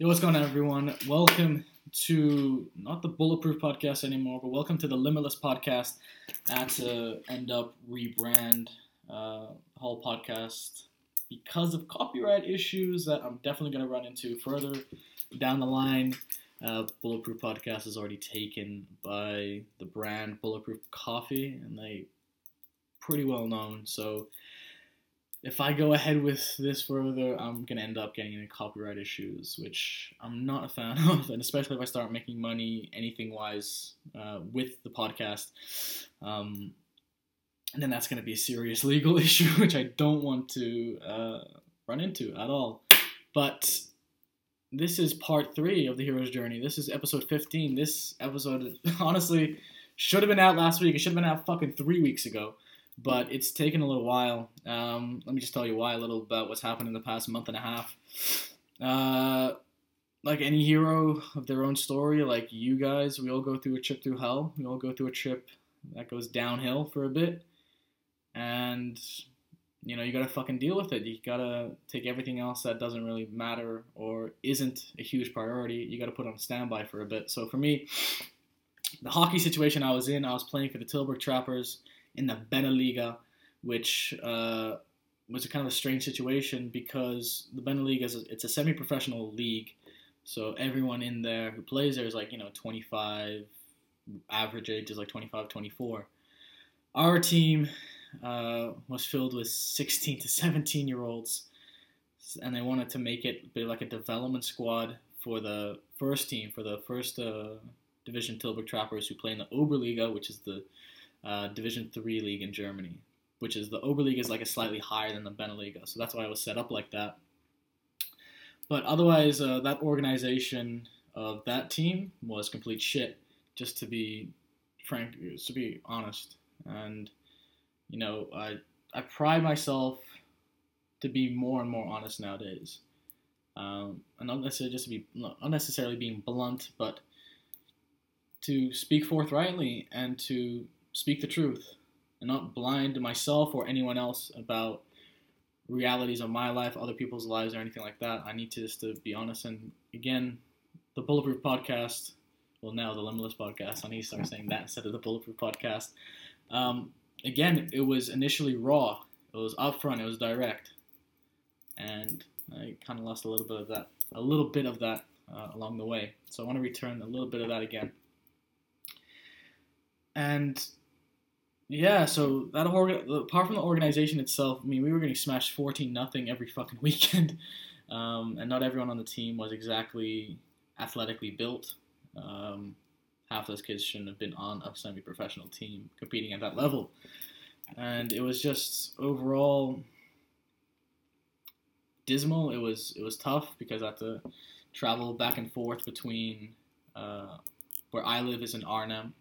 Yo, what's going on, everyone? Welcome to not the Bulletproof Podcast anymore, but welcome to the Limitless Podcast. Had to end up rebrand uh, whole podcast because of copyright issues that I'm definitely going to run into further down the line. Uh, Bulletproof Podcast is already taken by the brand Bulletproof Coffee, and they pretty well known. So if I go ahead with this further, I'm gonna end up getting into copyright issues, which I'm not a fan of, and especially if I start making money anything wise uh, with the podcast. Um, and then that's gonna be a serious legal issue, which I don't want to uh, run into at all. But this is part three of the hero's journey. This is episode 15. This episode, honestly, should have been out last week. It should have been out fucking three weeks ago but it's taken a little while. Um, let me just tell you why a little about what's happened in the past month and a half. Uh, like any hero of their own story, like you guys, we all go through a trip through hell. We all go through a trip that goes downhill for a bit, and you know you gotta fucking deal with it. You gotta take everything else that doesn't really matter or isn't a huge priority. You gotta put on standby for a bit. So for me, the hockey situation I was in, I was playing for the Tilburg Trappers in the Beneliga, which uh, was a kind of a strange situation because the Beneliga is a, it's a semi-professional league, so everyone in there who plays there is like you know 25, average age is like 25, 24. Our team uh, was filled with 16 to 17 year olds, and they wanted to make it be like a development squad for the first team, for the first uh, division Tilburg Trappers who play in the Oberliga, which is the uh, Division Three league in Germany, which is the Oberliga is like a slightly higher than the Beneliga, so that's why it was set up like that. But otherwise, uh, that organization of that team was complete shit. Just to be frank, to be honest, and you know, I I pride myself to be more and more honest nowadays. Um, and not necessarily just to be not necessarily being blunt, but to speak forthrightly and to speak the truth and not blind myself or anyone else about realities of my life, other people's lives, or anything like that. I need to just to be honest. And again, the Bulletproof Podcast, well, now the Limitless Podcast. I need to start saying that instead of the Bulletproof Podcast. Um, again, it was initially raw. It was upfront. It was direct, and I kind of lost a little bit of that, a little bit of that uh, along the way. So I want to return a little bit of that again. And yeah, so that orga- apart from the organization itself, I mean, we were getting smashed fourteen nothing every fucking weekend, um, and not everyone on the team was exactly athletically built. Um, half those kids shouldn't have been on a semi-professional team competing at that level, and it was just overall dismal. It was it was tough because I had to travel back and forth between uh, where I live is in Arnhem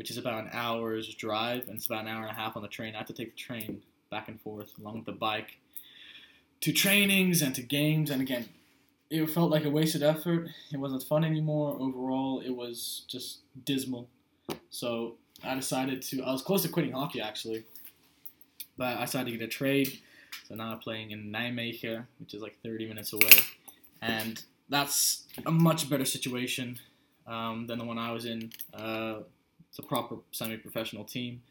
which is about an hour's drive, and it's about an hour and a half on the train. I have to take the train back and forth along with the bike to trainings and to games. And again, it felt like a wasted effort. It wasn't fun anymore. Overall, it was just dismal. So I decided to. I was close to quitting hockey actually, but I decided to get a trade. So now I'm playing in Nijmegen, which is like 30 minutes away, and that's a much better situation um, than the one I was in. Uh, it's a proper semi-professional team.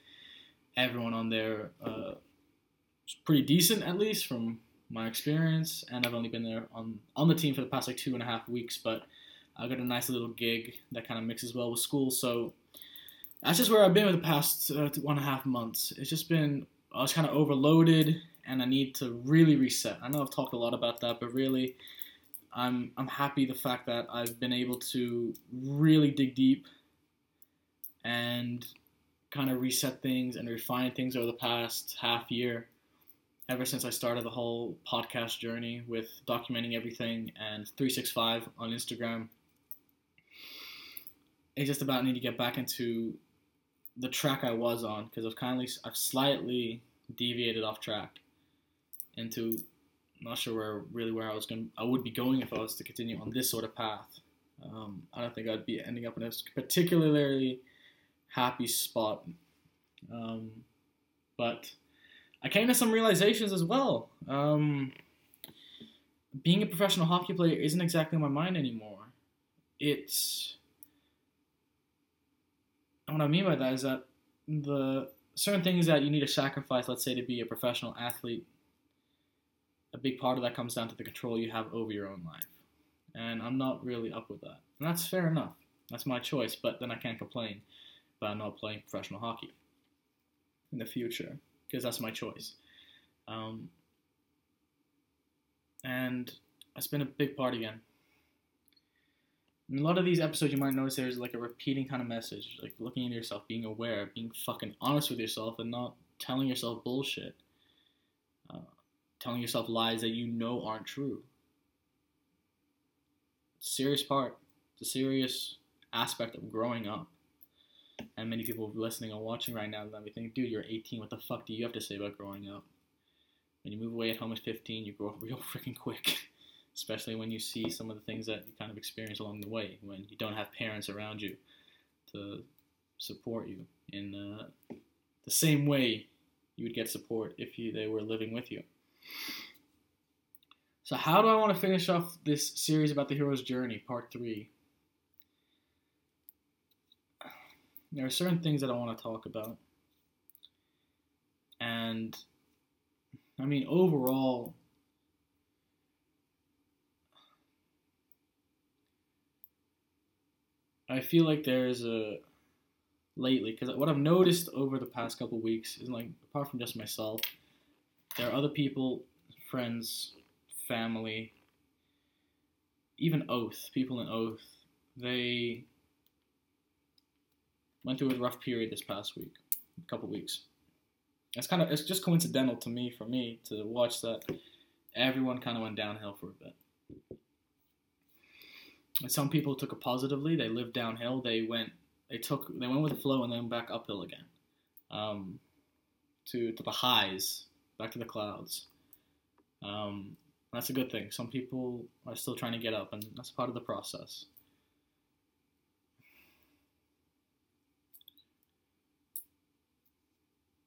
Everyone on there uh, is pretty decent, at least from my experience. And I've only been there on on the team for the past like two and a half weeks, but I got a nice little gig that kind of mixes well with school. So that's just where I've been with the past uh, one and a half months. It's just been I was kind of overloaded, and I need to really reset. I know I've talked a lot about that, but really. I'm I'm happy the fact that I've been able to really dig deep and kind of reset things and refine things over the past half year. Ever since I started the whole podcast journey with documenting everything and 365 on Instagram, it's just about need to get back into the track I was on because I've kindly I've slightly deviated off track into not sure where really where I was going I would be going if I was to continue on this sort of path. Um, I don't think I'd be ending up in a particularly happy spot. Um, but I came to some realizations as well. Um, being a professional hockey player isn't exactly my mind anymore. It's what I mean by that is that the certain things that you need to sacrifice, let's say, to be a professional athlete, a big part of that comes down to the control you have over your own life. And I'm not really up with that. And that's fair enough. That's my choice, but then I can't complain about not playing professional hockey in the future because that's my choice. Um, and it's been a big part again. In a lot of these episodes, you might notice there's like a repeating kind of message, like looking at yourself, being aware, being fucking honest with yourself, and not telling yourself bullshit, uh, telling yourself lies that you know aren't true. Serious part, it's a serious aspect of growing up. And many people listening or watching right now let me think, dude, you're 18. What the fuck do you have to say about growing up? When you move away at home at 15, you grow up real freaking quick. Especially when you see some of the things that you kind of experience along the way, when you don't have parents around you to support you in uh, the same way you would get support if you, they were living with you. So, how do I want to finish off this series about the hero's journey, part three? There are certain things that I want to talk about. And I mean, overall, I feel like there's a lately because what I've noticed over the past couple weeks is like apart from just myself, there are other people, friends, family, even Oath, people in Oath, they went through a rough period this past week, a couple weeks. It's kind of it's just coincidental to me for me to watch that everyone kind of went downhill for a bit. And some people took it positively. They lived downhill. They went they took they went with the flow and then back uphill again, um, to to the highs, back to the clouds. Um, that's a good thing. Some people are still trying to get up, and that's part of the process.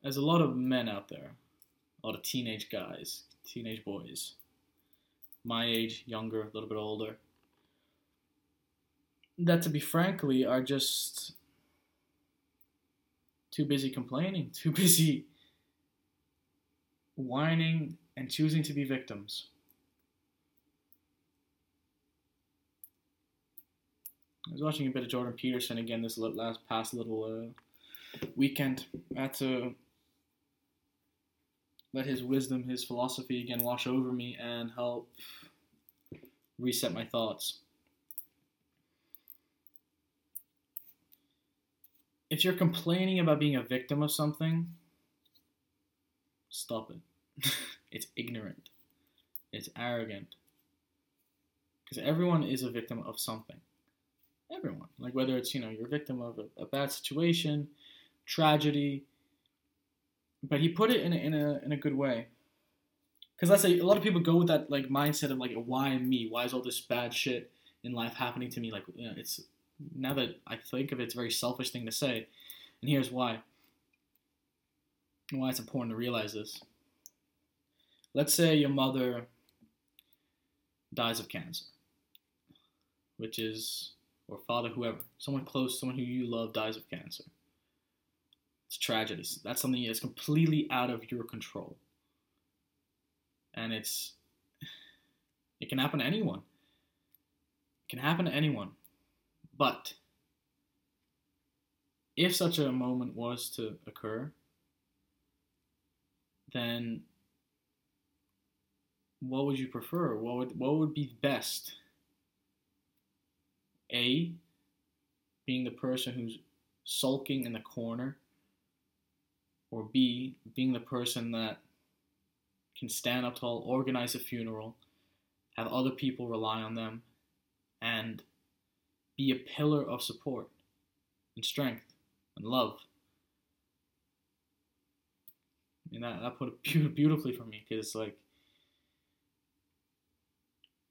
There's a lot of men out there, a lot of teenage guys, teenage boys, my age, younger, a little bit older, that to be frankly are just too busy complaining, too busy whining and choosing to be victims. I was watching a bit of Jordan Peterson again this last past little uh, weekend. Had to let his wisdom, his philosophy again wash over me and help reset my thoughts. If you're complaining about being a victim of something, stop it. it's ignorant. It's arrogant. Because everyone is a victim of something. Everyone. Like whether it's, you know, you're a victim of a, a bad situation, tragedy, but he put it in a, in a in a good way. Because let's say a lot of people go with that like mindset of like why me? Why is all this bad shit in life happening to me? Like you know, it's now that I think of it, it's a very selfish thing to say, and here's why. Why it's important to realize this. Let's say your mother dies of cancer, which is or father, whoever, someone close, someone who you love dies of cancer it's tragedy. That's something that's completely out of your control. And it's it can happen to anyone. It can happen to anyone. But if such a moment was to occur, then what would you prefer? What would what would be best? A being the person who's sulking in the corner or B, being the person that can stand up tall, organize a funeral, have other people rely on them, and be a pillar of support and strength and love. Mean, that, that put it beautifully for me because, like,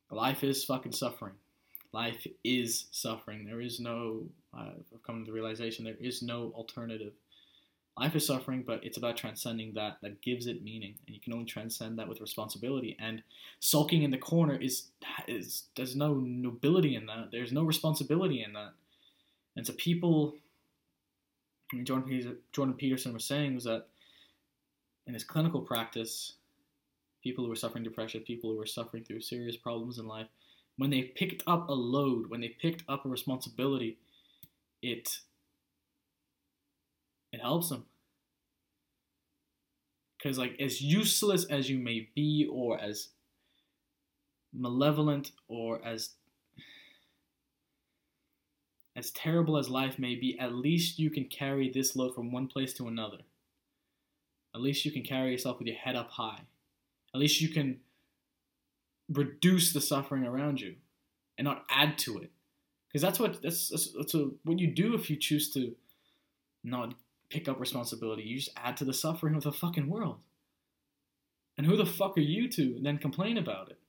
life is fucking suffering. Life is suffering. There is no, I've come to the realization, there is no alternative life is suffering, but it's about transcending that. That gives it meaning, and you can only transcend that with responsibility. And sulking in the corner is is there's no nobility in that. There's no responsibility in that. And so people, I mean, Jordan, Jordan Peterson was saying was that in his clinical practice, people who were suffering depression, people who were suffering through serious problems in life, when they picked up a load, when they picked up a responsibility, it it helps them. Because like as useless as you may be, or as malevolent, or as as terrible as life may be, at least you can carry this load from one place to another. At least you can carry yourself with your head up high. At least you can reduce the suffering around you and not add to it. Because that's what that's, that's, that's what you do if you choose to not pick up responsibility. You just add to the suffering of the fucking world. And who the fuck are you to then complain about it?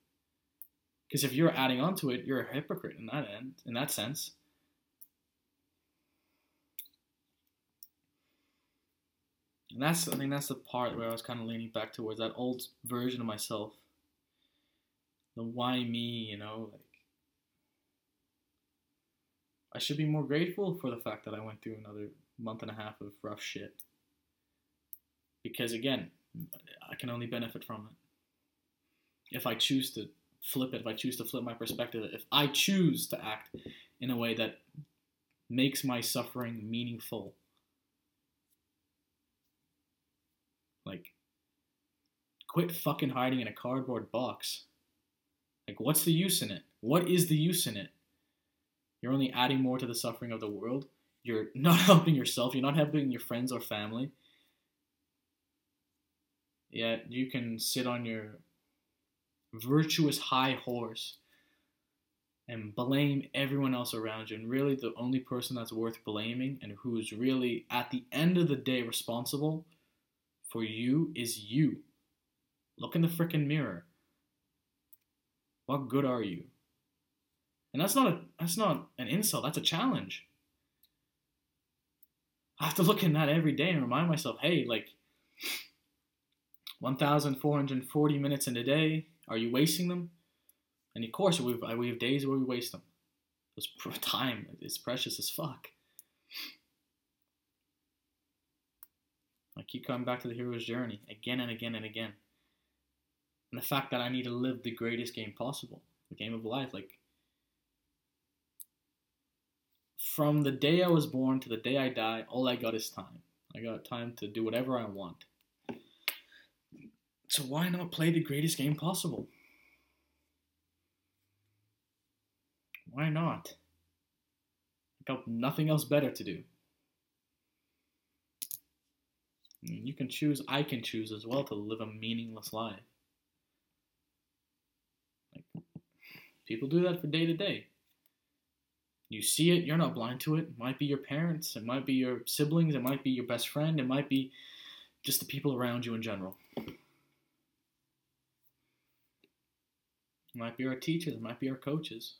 Because if you're adding on to it, you're a hypocrite in that end, in that sense. And that's I think that's the part where I was kind of leaning back towards that old version of myself. The why me, you know, like I should be more grateful for the fact that I went through another month and a half of rough shit. Because again, I can only benefit from it. If I choose to flip it, if I choose to flip my perspective, if I choose to act in a way that makes my suffering meaningful Like, quit fucking hiding in a cardboard box. Like, what's the use in it? What is the use in it? You're only adding more to the suffering of the world. You're not helping yourself. You're not helping your friends or family. Yet you can sit on your virtuous high horse and blame everyone else around you. And really, the only person that's worth blaming and who's really, at the end of the day, responsible for you is you. Look in the freaking mirror. What good are you? And that's not a that's not an insult, that's a challenge. I have to look in that every day and remind myself, hey, like 1,440 minutes in a day, are you wasting them? And of course, we have, we have days where we waste them. This time is precious as fuck. I keep coming back to the hero's journey again and again and again. And the fact that I need to live the greatest game possible, the game of life. Like, from the day I was born to the day I die, all I got is time. I got time to do whatever I want. So why not play the greatest game possible? Why not? I got nothing else better to do. Mm, you can choose, I can choose as well to live a meaningless life. Like, people do that for day to day. You see it, you're not blind to it. It might be your parents, it might be your siblings, it might be your best friend, it might be just the people around you in general. It might be our teachers, it might be our coaches.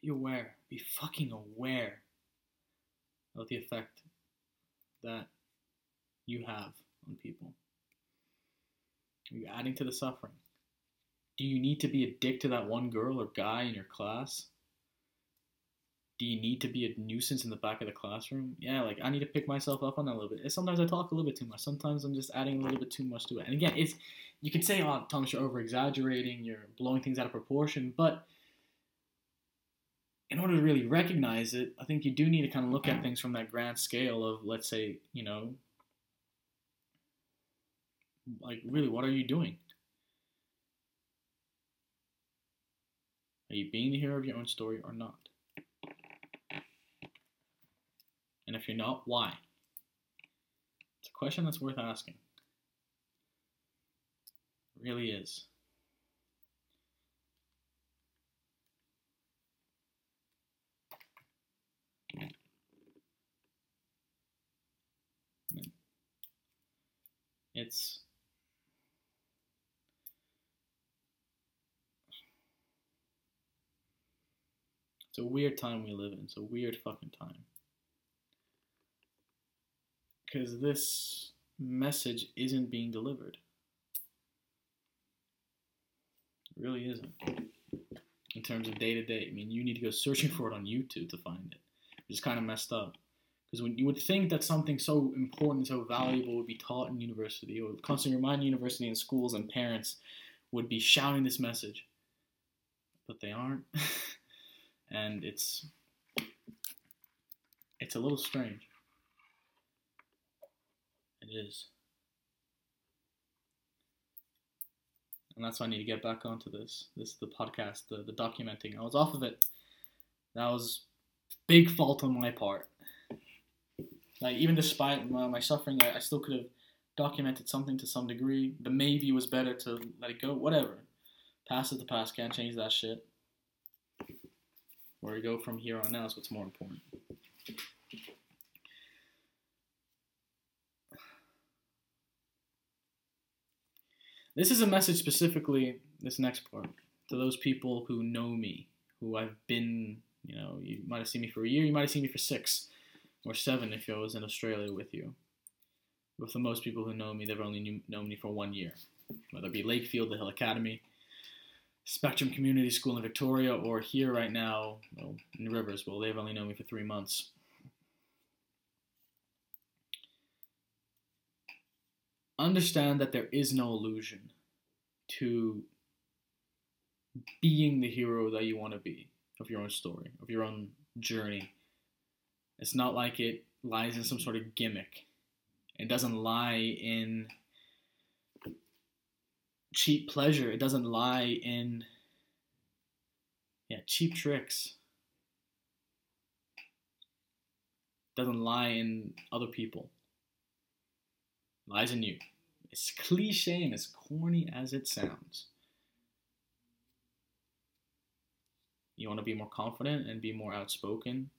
Be aware. Be fucking aware of the effect that you have on people. Are you adding to the suffering? Do you need to be a dick to that one girl or guy in your class? Do you need to be a nuisance in the back of the classroom? Yeah, like I need to pick myself up on that a little bit. Sometimes I talk a little bit too much. Sometimes I'm just adding a little bit too much to it. And again, it's you could say, "Oh, Thomas, you're over exaggerating. You're blowing things out of proportion," but in order to really recognize it, I think you do need to kind of look at things from that grand scale of, let's say, you know, like really, what are you doing? Are you being the hero of your own story or not? And if you're not, why? It's a question that's worth asking. It really is. Hmm. It's It's a weird time we live in. It's a weird fucking time. Because this message isn't being delivered. It really isn't. In terms of day to day. I mean, you need to go searching for it on YouTube to find it. It's kind of messed up. Because when you would think that something so important, so valuable would be taught in university, or Constant Reminder University and schools and parents would be shouting this message. But they aren't. and it's it's a little strange. It is. And that's why I need to get back onto this. This the podcast, the, the documenting. I was off of it. That was big fault on my part. Like even despite my, my suffering, I, I still could have documented something to some degree. But maybe it was better to let it go. Whatever. Past is the past. Can't change that shit. Where we go from here on out is what's more important. This is a message specifically, this next part, to those people who know me, who I've been, you know, you might have seen me for a year, you might have seen me for six or seven if I was in Australia with you. But for most people who know me, they've only knew, known me for one year, whether it be Lakefield, the Hill Academy, Spectrum Community School in Victoria, or here right now well, in Rivers. Well, they've only known me for three months. Understand that there is no illusion to being the hero that you want to be of your own story, of your own journey. It's not like it lies in some sort of gimmick. It doesn't lie in cheap pleasure. It doesn't lie in yeah, cheap tricks. It doesn't lie in other people. Lies in you. As cliche and as corny as it sounds. You want to be more confident and be more outspoken.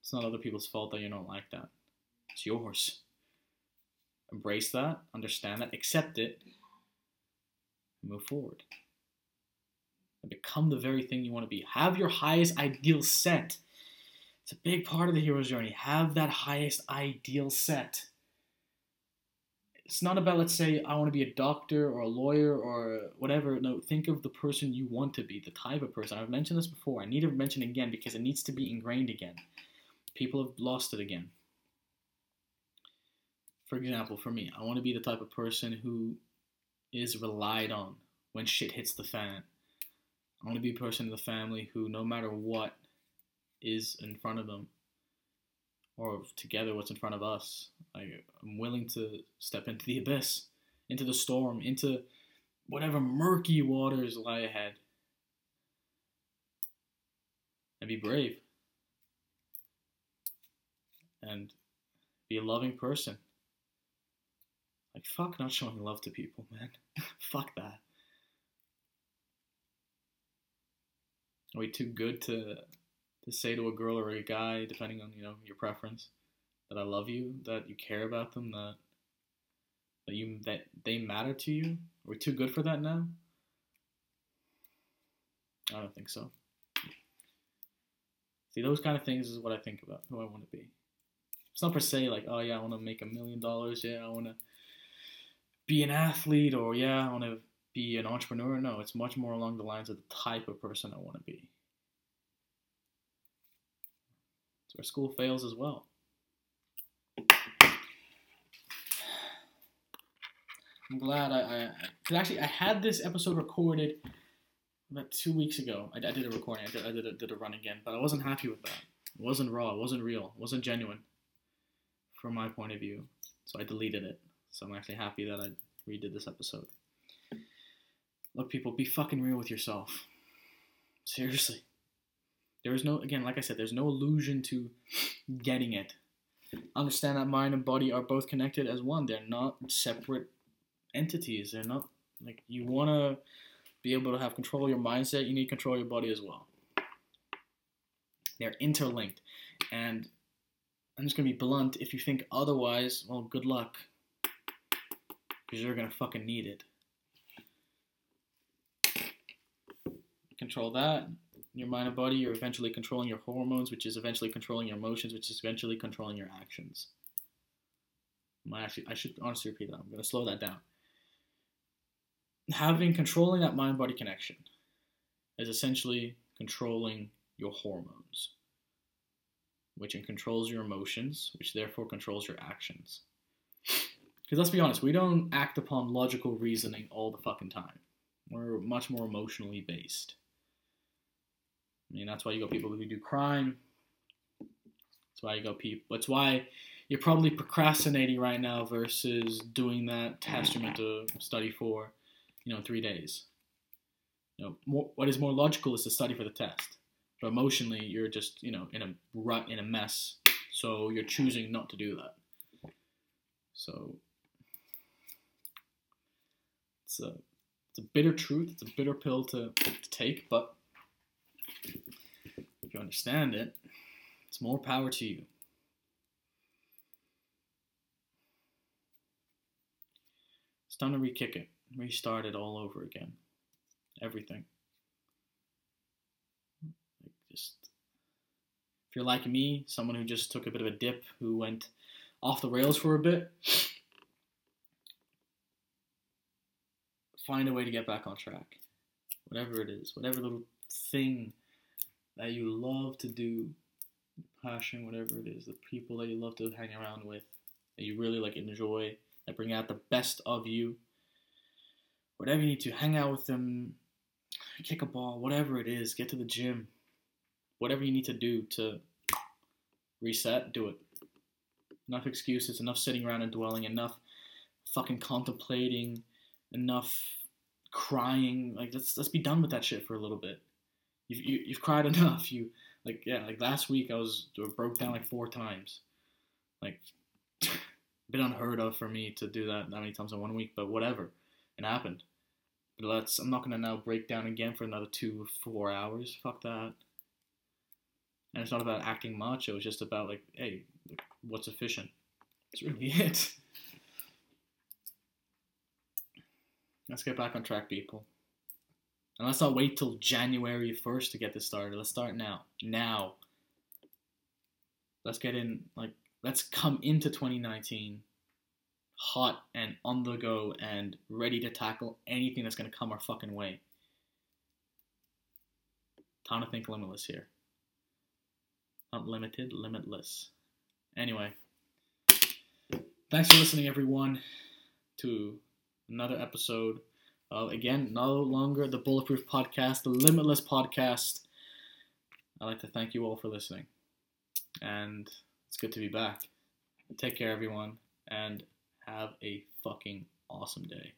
It's not other people's fault that you don't like that. It's yours. Embrace that, understand that, accept it, and move forward. And become the very thing you want to be. Have your highest ideal set. It's a big part of the hero's journey. Have that highest ideal set. It's not about, let's say, I want to be a doctor or a lawyer or whatever. No, think of the person you want to be, the type of person. I've mentioned this before. I need to mention again because it needs to be ingrained again. People have lost it again. For example, for me, I want to be the type of person who is relied on when shit hits the fan. I want to be a person in the family who, no matter what is in front of them, or together what's in front of us, I, I'm willing to step into the abyss, into the storm, into whatever murky waters lie ahead, and be brave, and be a loving person. Like, fuck not showing love to people, man. fuck that. Are we too good to to say to a girl or a guy, depending on you know your preference, that I love you, that you care about them, that that you that they matter to you? Are we too good for that now? I don't think so. See, those kind of things is what I think about who I want to be. It's not per se like, oh yeah, I want to make a million dollars. Yeah, I want to be an athlete, or yeah, I want to be an entrepreneur. No, it's much more along the lines of the type of person I want to be. So our school fails as well. I'm glad I, I actually I had this episode recorded about two weeks ago. I, I did a recording. I did, I did a, did a run again, but I wasn't happy with that. It wasn't raw. It wasn't real. It wasn't genuine, from my point of view. So I deleted it. So I'm actually happy that I redid this episode. Look, people, be fucking real with yourself. Seriously. There is no, again, like I said, there's no illusion to getting it. Understand that mind and body are both connected as one. They're not separate entities. They're not, like, you want to be able to have control of your mindset, you need to control your body as well. They're interlinked. And I'm just going to be blunt. If you think otherwise, well, good luck. Because you're to fucking need it. Control that, your mind and body, you're eventually controlling your hormones, which is eventually controlling your emotions, which is eventually controlling your actions. I actually, I should honestly repeat that. I'm going to slow that down. Having controlling that mind body connection is essentially controlling your hormones, which controls your emotions, which therefore controls your actions. Because let's be honest, we don't act upon logical reasoning all the fucking time. We're much more emotionally based. I mean, that's why you got people who do crime. That's why you got people. That's why you're probably procrastinating right now versus doing that test you're meant to study for, you know, three days. You know, more, what is more logical is to study for the test. But emotionally, you're just, you know, in a rut, in a mess. So you're choosing not to do that. So it's a it's a bitter truth. It's a bitter pill to, to take, but if you understand it, it's more power to you. It's time to re-kick it, restart it all over again. Everything. Like just if you're like me, someone who just took a bit of a dip, who went off the rails for a bit, find a way to get back on track. Whatever it is, whatever little thing that you love to do, passion, whatever it is, the people that you love to hang around with, that you really like enjoy, that bring out the best of you. Whatever you need to, hang out with them, kick a ball, whatever it is, get to the gym. Whatever you need to do to reset, do it. Enough excuses, enough sitting around and dwelling, enough fucking contemplating, enough crying. Like let's let's be done with that shit for a little bit. You've you, have you have cried enough. You like yeah like last week I was broke down like four times. Like been unheard of for me to do that that many times in one week, but whatever, it happened. But let's I'm not gonna now break down again for another two four hours. Fuck that. And it's not about acting macho. It's just about like hey what's efficient. That's really it. Let's get back on track, people. And let's not wait till January 1st to get this started. Let's start now. Now. Let's get in, like, let's come into 2019 hot and on the go and ready to tackle anything that's going to come our fucking way. Time to think limitless here. Not limited, limitless. Anyway, thanks for listening, everyone, to another episode of, again, no longer the Bulletproof Podcast, the Limitless Podcast. I'd like to thank you all for listening. And it's good to be back. Take care, everyone, and have a fucking awesome day.